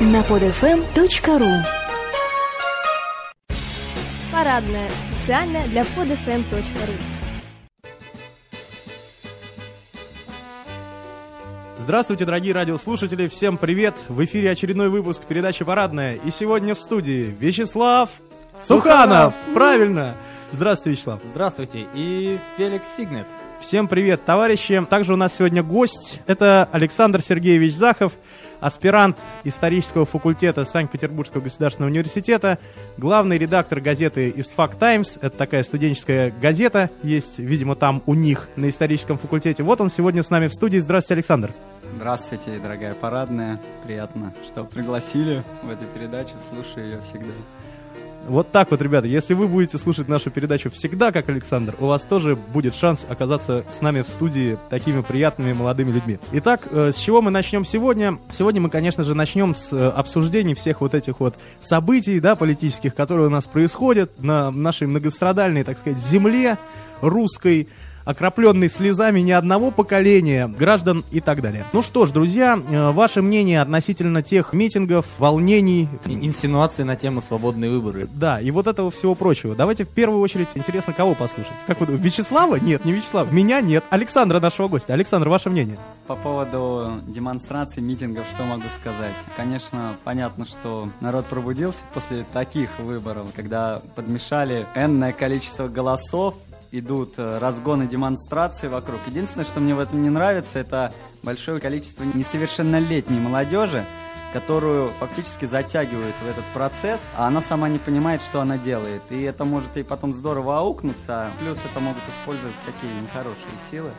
на podfm.ru Парадная. Специально для podfm.ru Здравствуйте, дорогие радиослушатели, всем привет! В эфире очередной выпуск передачи «Парадная». И сегодня в студии Вячеслав Суханов! Правильно! Здравствуйте, Вячеслав. Здравствуйте, и Феликс Сигнет. Всем привет, товарищи! Также у нас сегодня гость. Это Александр Сергеевич Захов, аспирант исторического факультета Санкт-Петербургского государственного университета, главный редактор газеты «Истфак Таймс». Это такая студенческая газета, есть, видимо, там у них на историческом факультете. Вот он сегодня с нами в студии. Здравствуйте, Александр. Здравствуйте, дорогая парадная. Приятно, что пригласили в эту передачу. Слушаю ее всегда. Вот так вот, ребята, если вы будете слушать нашу передачу всегда, как Александр, у вас тоже будет шанс оказаться с нами в студии такими приятными молодыми людьми. Итак, э, с чего мы начнем сегодня? Сегодня мы, конечно же, начнем с э, обсуждений всех вот этих вот событий, да, политических, которые у нас происходят на нашей многострадальной, так сказать, земле русской, окропленный слезами ни одного поколения граждан и так далее. Ну что ж, друзья, э, ваше мнение относительно тех митингов, волнений, Инсинуации на тему свободные выборы. да, и вот этого всего прочего. Давайте в первую очередь интересно, кого послушать. Как вы думаете, Вячеслава? Нет, не Вячеслава. Меня нет. Александра, нашего гостя. Александр, ваше мнение? По поводу демонстраций, митингов, что могу сказать? Конечно, понятно, что народ пробудился после таких выборов, когда подмешали энное количество голосов, идут э, разгоны демонстрации вокруг. Единственное, что мне в этом не нравится, это большое количество несовершеннолетней молодежи, которую фактически затягивают в этот процесс, а она сама не понимает, что она делает. И это может ей потом здорово аукнуться, а плюс это могут использовать всякие нехорошие силы.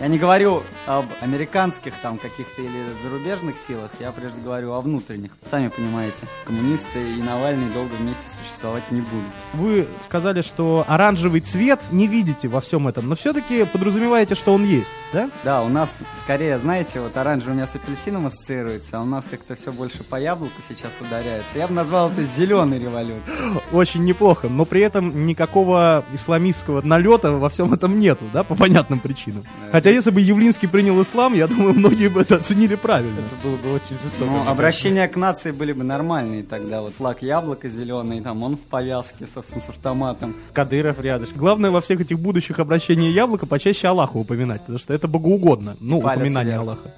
Я не говорю об американских там каких-то или зарубежных силах, я прежде говорю о внутренних. Сами понимаете, коммунисты и Навальный долго вместе существовать не будут. Вы сказали, что оранжевый цвет не видите во всем этом, но все-таки подразумеваете, что он есть, да? Да, у нас скорее, знаете, вот оранжевый у меня с апельсином ассоциируется, а у нас как-то все больше по яблоку сейчас ударяется. Я бы назвал это зеленой революцией. Очень неплохо, но при этом никакого исламистского налета во всем этом нету, да, по понятным причинам. Хотя если бы Явлинский принял ислам, я думаю, многие бы это оценили правильно. Это было бы очень жестоко. Ну, обращения к нации были бы нормальные тогда. Вот флаг яблоко зеленый, там он в повязке, собственно, с автоматом. Кадыров рядышком. Главное во всех этих будущих обращениях яблока почаще Аллаха упоминать, потому что это богоугодно. Ну, Палец упоминание вверх. Аллаха.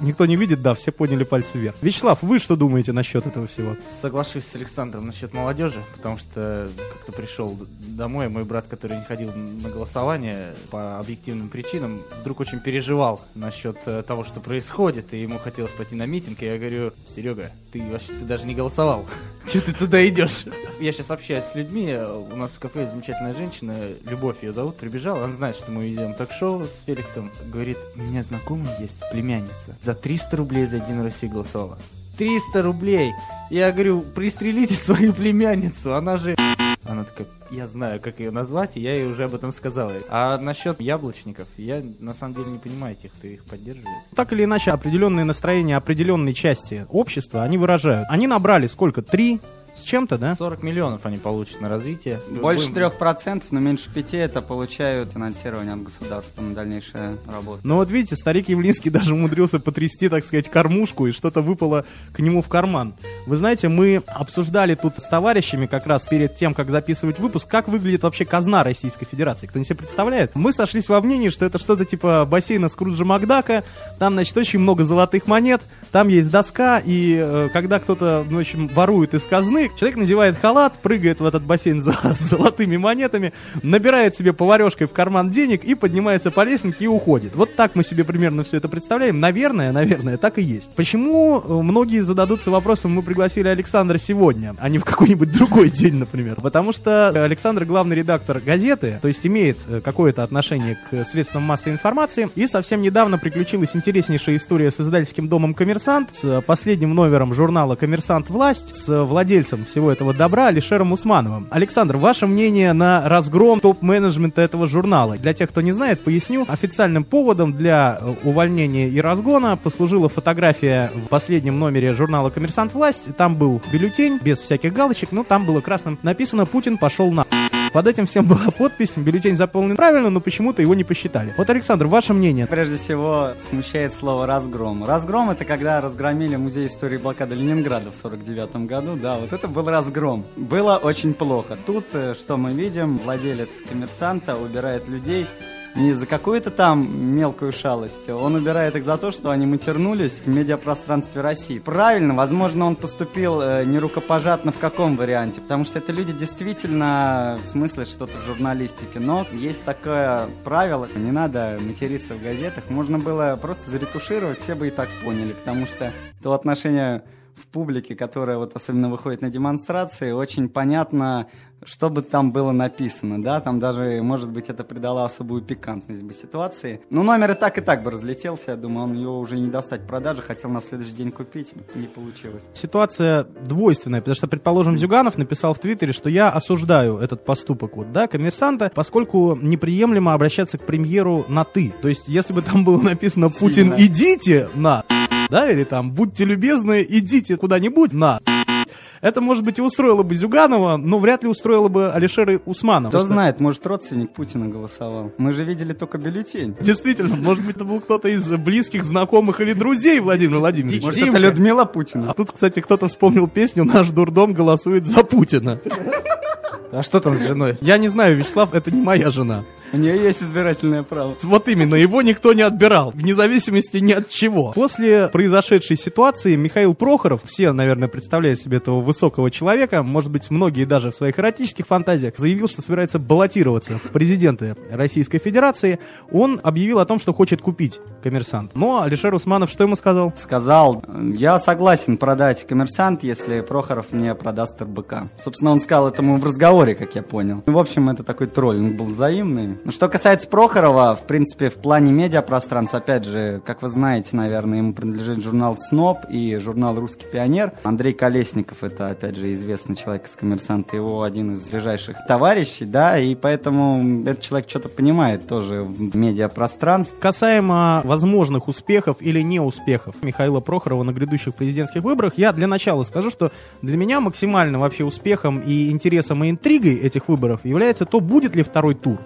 Никто не видит, да, все подняли пальцы вверх. Вячеслав, вы что думаете насчет этого всего? Соглашусь с Александром насчет молодежи, потому что как-то пришел домой, мой брат, который не ходил на голосование по объективным причинам, вдруг очень переживал насчет э, того, что происходит, и ему хотелось пойти на митинг, и я говорю, Серега, ты вообще ты даже не голосовал, че ты туда идешь? Я сейчас общаюсь с людьми, у нас в кафе замечательная женщина, Любовь ее зовут, прибежала, она знает, что мы ведем ток-шоу с Феликсом, говорит, у меня знакомая есть, племянница, за 300 рублей за Единую Россию голосовала. 300 рублей. Я говорю, пристрелите свою племянницу, она же... Она такая, я знаю, как ее назвать, и я ей уже об этом сказал. А насчет яблочников, я на самом деле не понимаю тех, кто их поддерживает. Так или иначе, определенные настроения определенной части общества они выражают. Они набрали сколько? Три с чем-то, да? 40 миллионов они получат на развитие. Больше трех процентов, но меньше пяти это получают финансирование от государства на дальнейшую работу. Но вот видите, старик Явлинский даже умудрился потрясти, так сказать, кормушку, и что-то выпало к нему в карман. Вы знаете, мы обсуждали тут с товарищами как раз перед тем, как записывать выпуск, как выглядит вообще казна Российской Федерации. Кто не себе представляет? Мы сошлись во мнении, что это что-то типа бассейна Скруджа Макдака, там, значит, очень много золотых монет, там есть доска, и э, когда кто-то, ну, в общем, ворует из казны, человек надевает халат, прыгает в этот бассейн за золотыми монетами, набирает себе поварешкой в карман денег и поднимается по лестнике и уходит. Вот так мы себе примерно все это представляем. Наверное, наверное, так и есть. Почему э, многие зададутся вопросом, мы пригласили Александра сегодня, а не в какой-нибудь другой день, например? Потому что Александр главный редактор газеты, то есть имеет э, какое-то отношение к средствам массовой информации, и совсем недавно приключилась интереснейшая история с издательским домом «Коммерсант», с последним номером журнала «Коммерсант. Власть», с владельцем всего этого добра Алишером Усмановым. Александр, ваше мнение на разгром топ-менеджмента этого журнала? Для тех, кто не знает, поясню. Официальным поводом для э, увольнения и разгона послужила фотография в последнем номере журнала «Коммерсант. Власть». Там был бюллетень без всяких галочек, но там было красным написано «Путин пошел на...» Под этим всем была подпись, бюллетень заполнен правильно, но почему-то его не посчитали. Вот, Александр, ваше мнение? Прежде всего, смущает слово «разгром». Разгром — это когда разгромили музей истории блокады Ленинграда в 49 году. Да, вот это был разгром. Было очень плохо. Тут, э, что мы видим, владелец коммерсанта убирает людей не за какую-то там мелкую шалость, он убирает их за то, что они матернулись в медиапространстве России. Правильно, возможно, он поступил э, нерукопожатно в каком варианте, потому что это люди действительно смыслят что-то в журналистике, но есть такое правило, не надо материться в газетах, можно было просто заретушировать, все бы и так поняли, потому что то отношение в публике, которая вот особенно выходит на демонстрации, очень понятно, что бы там было написано, да, там даже, может быть, это придало особую пикантность бы ситуации. Ну, номер и так, и так бы разлетелся, я думаю, он его уже не достать в продаже, хотел на следующий день купить, не получилось. Ситуация двойственная, потому что, предположим, Зюганов написал в Твиттере, что я осуждаю этот поступок, вот, да, коммерсанта, поскольку неприемлемо обращаться к премьеру на «ты». То есть, если бы там было написано «Путин, Сильно. идите на», да, или там «Будьте любезны, идите куда-нибудь на», это, может быть, и устроило бы Зюганова, но вряд ли устроило бы Алишера Усманова. Кто знает, может, родственник Путина голосовал. Мы же видели только бюллетень. Действительно, может быть, это был кто-то из близких, знакомых или друзей Владимира Владимировича. Может, это Людмила Путина. А тут, кстати, кто-то вспомнил песню «Наш дурдом голосует за Путина». А что там с женой? Я не знаю, Вячеслав, это не моя жена. У нее есть избирательное право. Вот именно, его никто не отбирал, вне зависимости ни от чего. После произошедшей ситуации Михаил Прохоров, все, наверное, представляют себе этого высокого человека, может быть, многие даже в своих эротических фантазиях, заявил, что собирается баллотироваться в президенты Российской Федерации. Он объявил о том, что хочет купить коммерсант. Но Алишер Усманов что ему сказал? Сказал, я согласен продать коммерсант, если Прохоров мне продаст РБК. Собственно, он сказал этому в разговоре, как я понял. В общем, это такой троллинг был взаимный. Ну, что касается Прохорова, в принципе, в плане медиапространства, опять же, как вы знаете, наверное, ему принадлежит журнал «СНОП» и журнал «Русский пионер». Андрей Колесников, это, опять же, известный человек из «Коммерсанта», его один из ближайших товарищей, да, и поэтому этот человек что-то понимает тоже в медиапространстве. Касаемо возможных успехов или неуспехов Михаила Прохорова на грядущих президентских выборах, я для начала скажу, что для меня максимальным вообще успехом и интересом и интригой этих выборов является то, будет ли второй тур.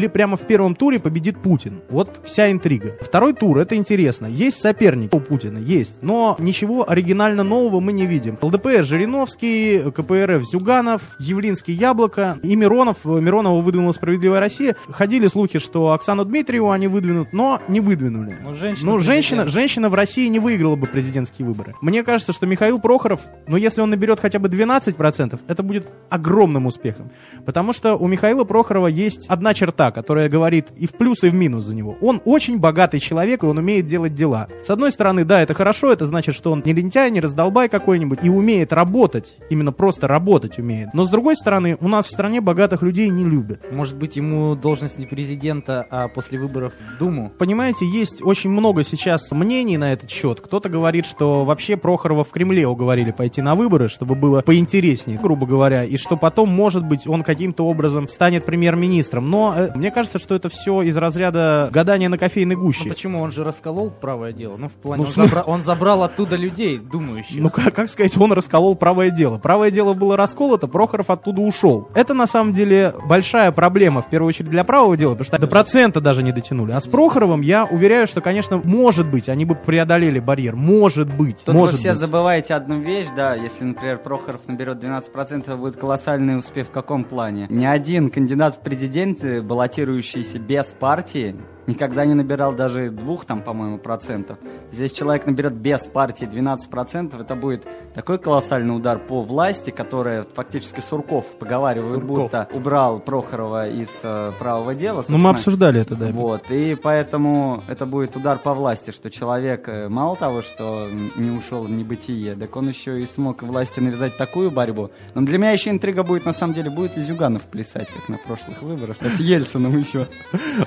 Или прямо в первом туре победит Путин. Вот вся интрига. Второй тур, это интересно. Есть соперник у Путина, есть. Но ничего оригинально нового мы не видим. ЛДПР Жириновский, КПРФ Зюганов, Явлинский Яблоко и Миронов. Миронова выдвинула «Справедливая Россия». Ходили слухи, что Оксану Дмитриеву они выдвинут, но не выдвинули. Ну, женщина Ну, женщина, женщина в России не выиграла бы президентские выборы. Мне кажется, что Михаил Прохоров, ну, если он наберет хотя бы 12%, это будет огромным успехом. Потому что у Михаила Прохорова есть одна черта, которая говорит и в плюс, и в минус за него. Он очень богатый человек, и он умеет делать дела. С одной стороны, да, это хорошо, это значит, что он не лентяй, не раздолбай какой-нибудь, и умеет работать, именно просто работать умеет. Но с другой стороны, у нас в стране богатых людей не любят. Может быть, ему должность не президента, а после выборов в Думу? Понимаете, есть очень много сейчас мнений на этот счет. Кто-то говорит, что вообще Прохорова в Кремле уговорили пойти на выборы, чтобы было поинтереснее, грубо говоря, и что потом, может быть, он каким-то образом станет премьер-министром. Но э, мне кажется, что это все из разряда гадания на кофейной Ну гуще. почему? Он же расколол правое дело. Ну, в плане, Ну, он, смысле- забра- он забрал оттуда людей, думающих. Ну, как, как сказать, он расколол правое дело. Правое дело было расколото, Прохоров оттуда ушел. Это, на самом деле, большая проблема, в первую очередь, для правого дела, потому что до процента даже не дотянули. А с Прохоровым я уверяю, что, конечно, может быть, они бы преодолели барьер. Может быть. Тут может вы все быть. забываете одну вещь, да, если, например, Прохоров наберет 12%, будет колоссальный успех в каком плане? Ни один кандидат в президенты, баллотирующийся без партии, никогда не набирал даже двух там, по-моему, процентов. Здесь человек наберет без партии 12 процентов, это будет такой колоссальный удар по власти, которая фактически Сурков, поговаривают, Сурков. будто убрал Прохорова из э, правого дела. Ну, мы обсуждали это, да. Вот, и поэтому это будет удар по власти, что человек э, мало того, что не ушел в небытие, так он еще и смог власти навязать такую борьбу. Но для меня еще интрига будет, на самом деле, будет ли Зюганов плясать, как на прошлых выборах, с Ельцином еще.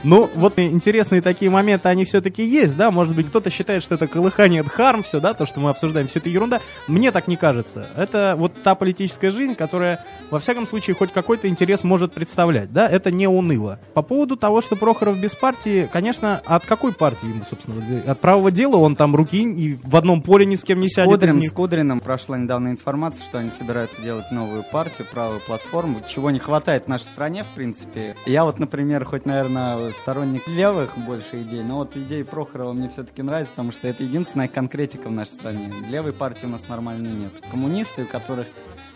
Ну, вот интересно интересные такие моменты, они все-таки есть, да, может быть, кто-то считает, что это колыхание дхарм, все, да, то, что мы обсуждаем, все это ерунда. Мне так не кажется. Это вот та политическая жизнь, которая, во всяком случае, хоть какой-то интерес может представлять, да, это не уныло. По поводу того, что Прохоров без партии, конечно, от какой партии ему, собственно, от правого дела он там руки и в одном поле ни с кем не сядет. из Кудрин, них. с Кудриным прошла недавно информация, что они собираются делать новую партию, правую платформу, чего не хватает нашей стране, в принципе. Я вот, например, хоть, наверное, сторонник левых больше идей, но вот идеи Прохорова мне все-таки нравятся, потому что это единственная конкретика в нашей стране. Левой партии у нас нормальной нет. Коммунисты, у которых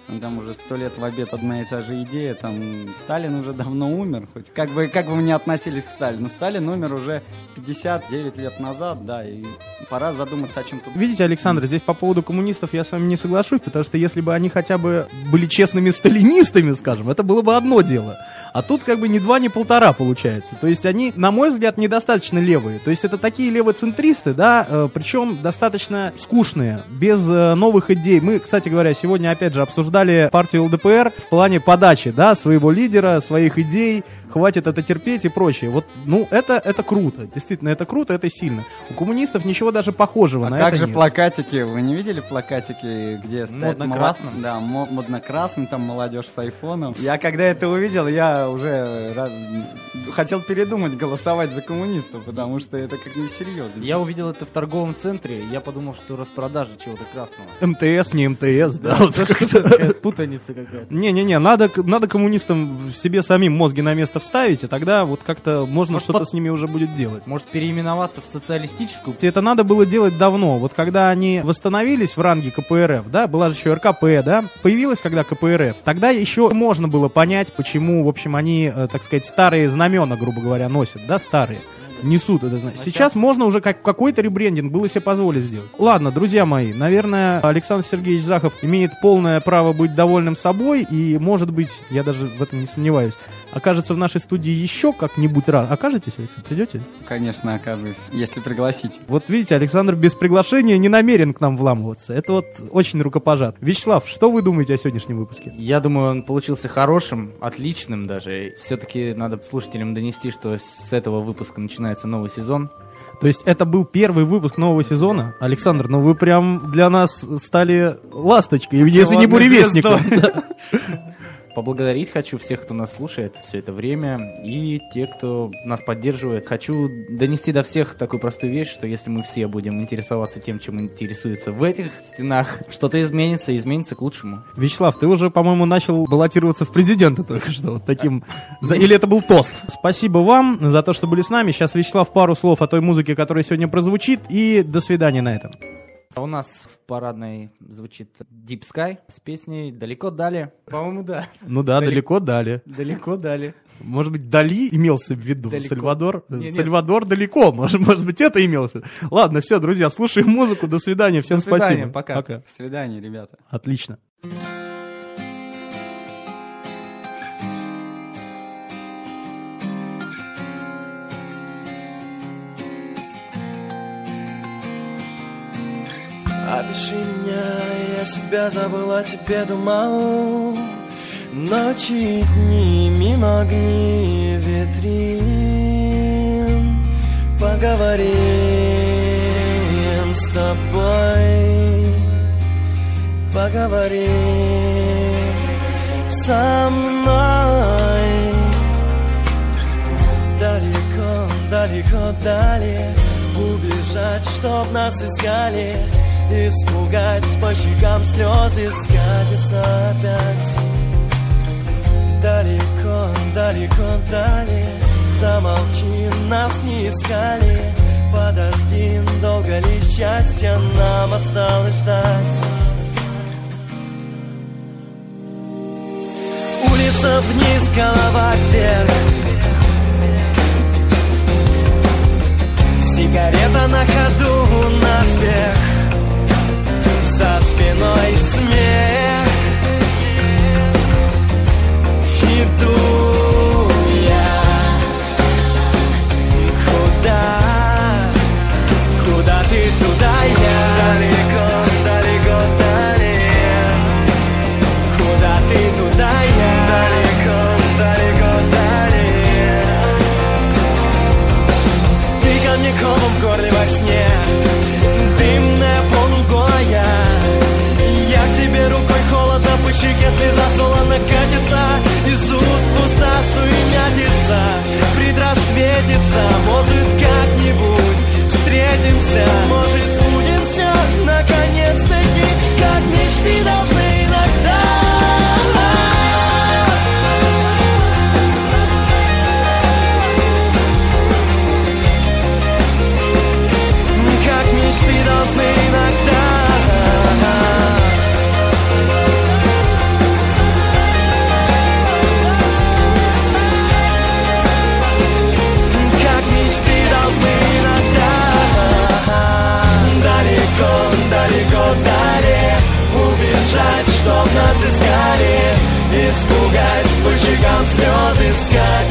ну, там уже сто лет в обед одна и та же идея, там Сталин уже давно умер, хоть как бы, как бы мы ни относились к Сталину, Сталин умер уже 59 лет назад, да, и пора задуматься о чем-то Видите, Александр, здесь по поводу коммунистов я с вами не соглашусь, потому что если бы они хотя бы были честными сталинистами, скажем, это было бы одно дело. А тут как бы ни два, ни полтора получается. То есть они, на мой взгляд, недостаточно левые. То есть это такие левоцентристы, да, э, причем достаточно скучные, без э, новых идей. Мы, кстати говоря, сегодня опять же обсуждали партию ЛДПР в плане подачи, да, своего лидера, своих идей, хватит это терпеть и прочее. Вот, ну, это, это круто. Действительно, это круто, это сильно. У коммунистов ничего даже похожего А на как это же нет. плакатики? Вы не видели плакатики, где стоят Модно-красным? Да, мо- модно-красный, там молодежь с айфоном. Я когда это увидел, я уже ра- хотел передумать голосовать за коммунистов, потому что это как несерьезно. Я увидел это в торговом центре, я подумал, что распродажа чего-то красного. МТС, не МТС, да. Путаница какая-то. Не-не-не, надо, надо коммунистам себе самим мозги на место вставить, и тогда вот как-то можно что-то под- с ними уже будет делать. Может переименоваться в социалистическую? Это надо было делать давно. Вот когда они восстановились в ранге КПРФ, да, была же еще РКП, да, появилась когда КПРФ, тогда еще можно было понять, почему, в общем, они, э, так сказать, старые знамена, грубо говоря, носят, да, старые. Несут это знамя. Сейчас можно уже как какой-то ребрендинг было себе позволить сделать. Ладно, друзья мои, наверное, Александр Сергеевич Захов имеет полное право быть довольным собой, и, может быть, я даже в этом не сомневаюсь, окажется в нашей студии еще как-нибудь раз. Окажетесь, Александр, придете? Конечно, окажусь, если пригласите. Вот видите, Александр без приглашения не намерен к нам вламываться. Это вот очень рукопожат. Вячеслав, что вы думаете о сегодняшнем выпуске? Я думаю, он получился хорошим, отличным даже. Все-таки надо слушателям донести, что с этого выпуска начинается новый сезон. То есть это был первый выпуск нового сезона. Александр, ну вы прям для нас стали ласточкой, если не буревестником. Поблагодарить хочу всех, кто нас слушает все это время, и те, кто нас поддерживает. Хочу донести до всех такую простую вещь, что если мы все будем интересоваться тем, чем интересуются в этих стенах, что-то изменится, и изменится к лучшему. Вячеслав, ты уже, по-моему, начал баллотироваться в президенты только что. Вот таким... Или это был тост? Спасибо вам за то, что были с нами. Сейчас, Вячеслав, пару слов о той музыке, которая сегодня прозвучит, и до свидания на этом. А у нас в парадной звучит Deep Sky с песней «Далеко дали». По-моему, да. Ну да, далеко дали. Далеко дали. Может быть, Дали имелся в виду? Далеко. Сальвадор? Не, нет. Сальвадор далеко. Может, может быть, это имелось в виду. Ладно, все, друзья, слушаем музыку. До свидания. Всем До свидания, спасибо. пока. Пока. До свидания, ребята. Отлично. Опиши меня, я себя забыл, о тебе думал Ночи и дни, мимо огни витрин Поговорим с тобой Поговорим со мной. Далеко, далеко, далее Убежать, чтоб нас искали Испугать по щекам слезы Скатиться опять. Далеко, далеко, далее Замолчи, нас не искали. Подожди, долго ли счастье нам осталось ждать? Улица вниз, голова вверх. Сигарета на ходу, наспех Спиной смех. Иду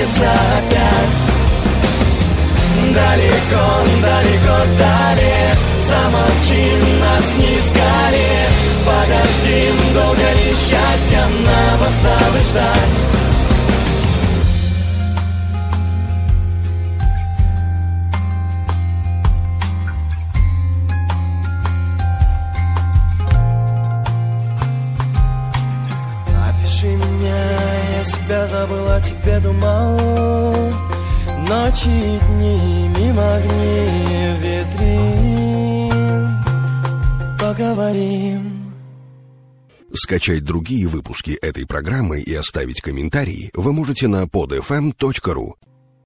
Скатиться опять. Далеко, далеко, далее. Замолчим, нас не искали. Подождем, долго ли счастья Нам осталось ждать тебе думал. Ночи и дни, мимо огней витрин. Поговорим. Скачать другие выпуски этой программы и оставить комментарии вы можете на podfm.ru.